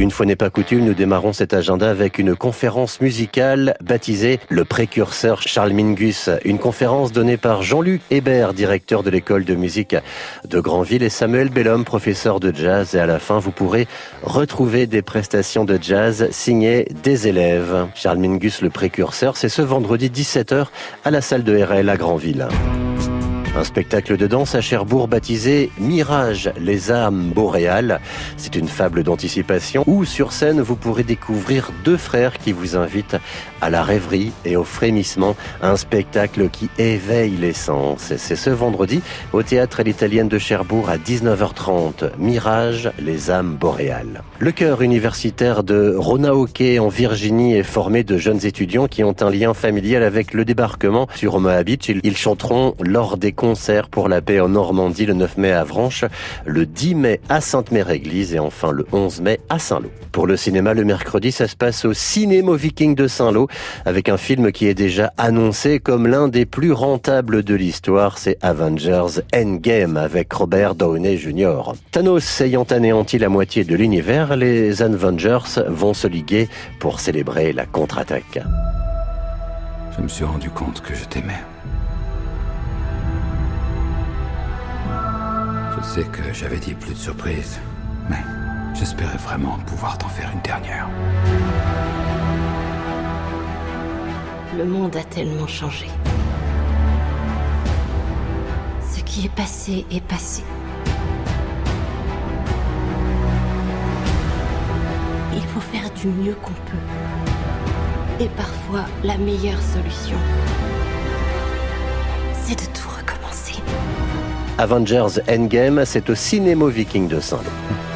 Une fois n'est pas coutume, nous démarrons cet agenda avec une conférence musicale baptisée Le précurseur Charles Mingus. Une conférence donnée par Jean-Luc Hébert, directeur de l'école de musique de Granville, et Samuel Bellhomme, professeur de jazz. Et à la fin, vous pourrez retrouver des prestations de jazz signées des élèves. Charles Mingus, le précurseur, c'est ce vendredi 17h à la salle de RL à Granville. Un spectacle de danse à Cherbourg baptisé Mirage, les âmes boréales. C'est une fable d'anticipation où sur scène vous pourrez découvrir deux frères qui vous invitent à la rêverie et au frémissement. Un spectacle qui éveille les sens. C'est ce vendredi au théâtre à l'italienne de Cherbourg à 19h30. Mirage, les âmes boréales. Le chœur universitaire de Ronaoke en Virginie est formé de jeunes étudiants qui ont un lien familial avec le débarquement sur Omaha Beach. Ils chanteront lors des concert pour la paix en Normandie le 9 mai à Vranches, le 10 mai à Sainte-Mère-Église et enfin le 11 mai à Saint-Lô. Pour le cinéma, le mercredi, ça se passe au Cinémo Viking de Saint-Lô avec un film qui est déjà annoncé comme l'un des plus rentables de l'histoire, c'est Avengers Endgame avec Robert Downey Jr. Thanos ayant anéanti la moitié de l'univers, les Avengers vont se liguer pour célébrer la contre-attaque. Je me suis rendu compte que je t'aimais. Je sais que j'avais dit plus de surprises, mais j'espérais vraiment pouvoir t'en faire une dernière. Le monde a tellement changé. Ce qui est passé est passé. Il faut faire du mieux qu'on peut. Et parfois, la meilleure solution, c'est de tout recommencer. Avengers Endgame, c'est au Cinémo Viking de Saint-Lô.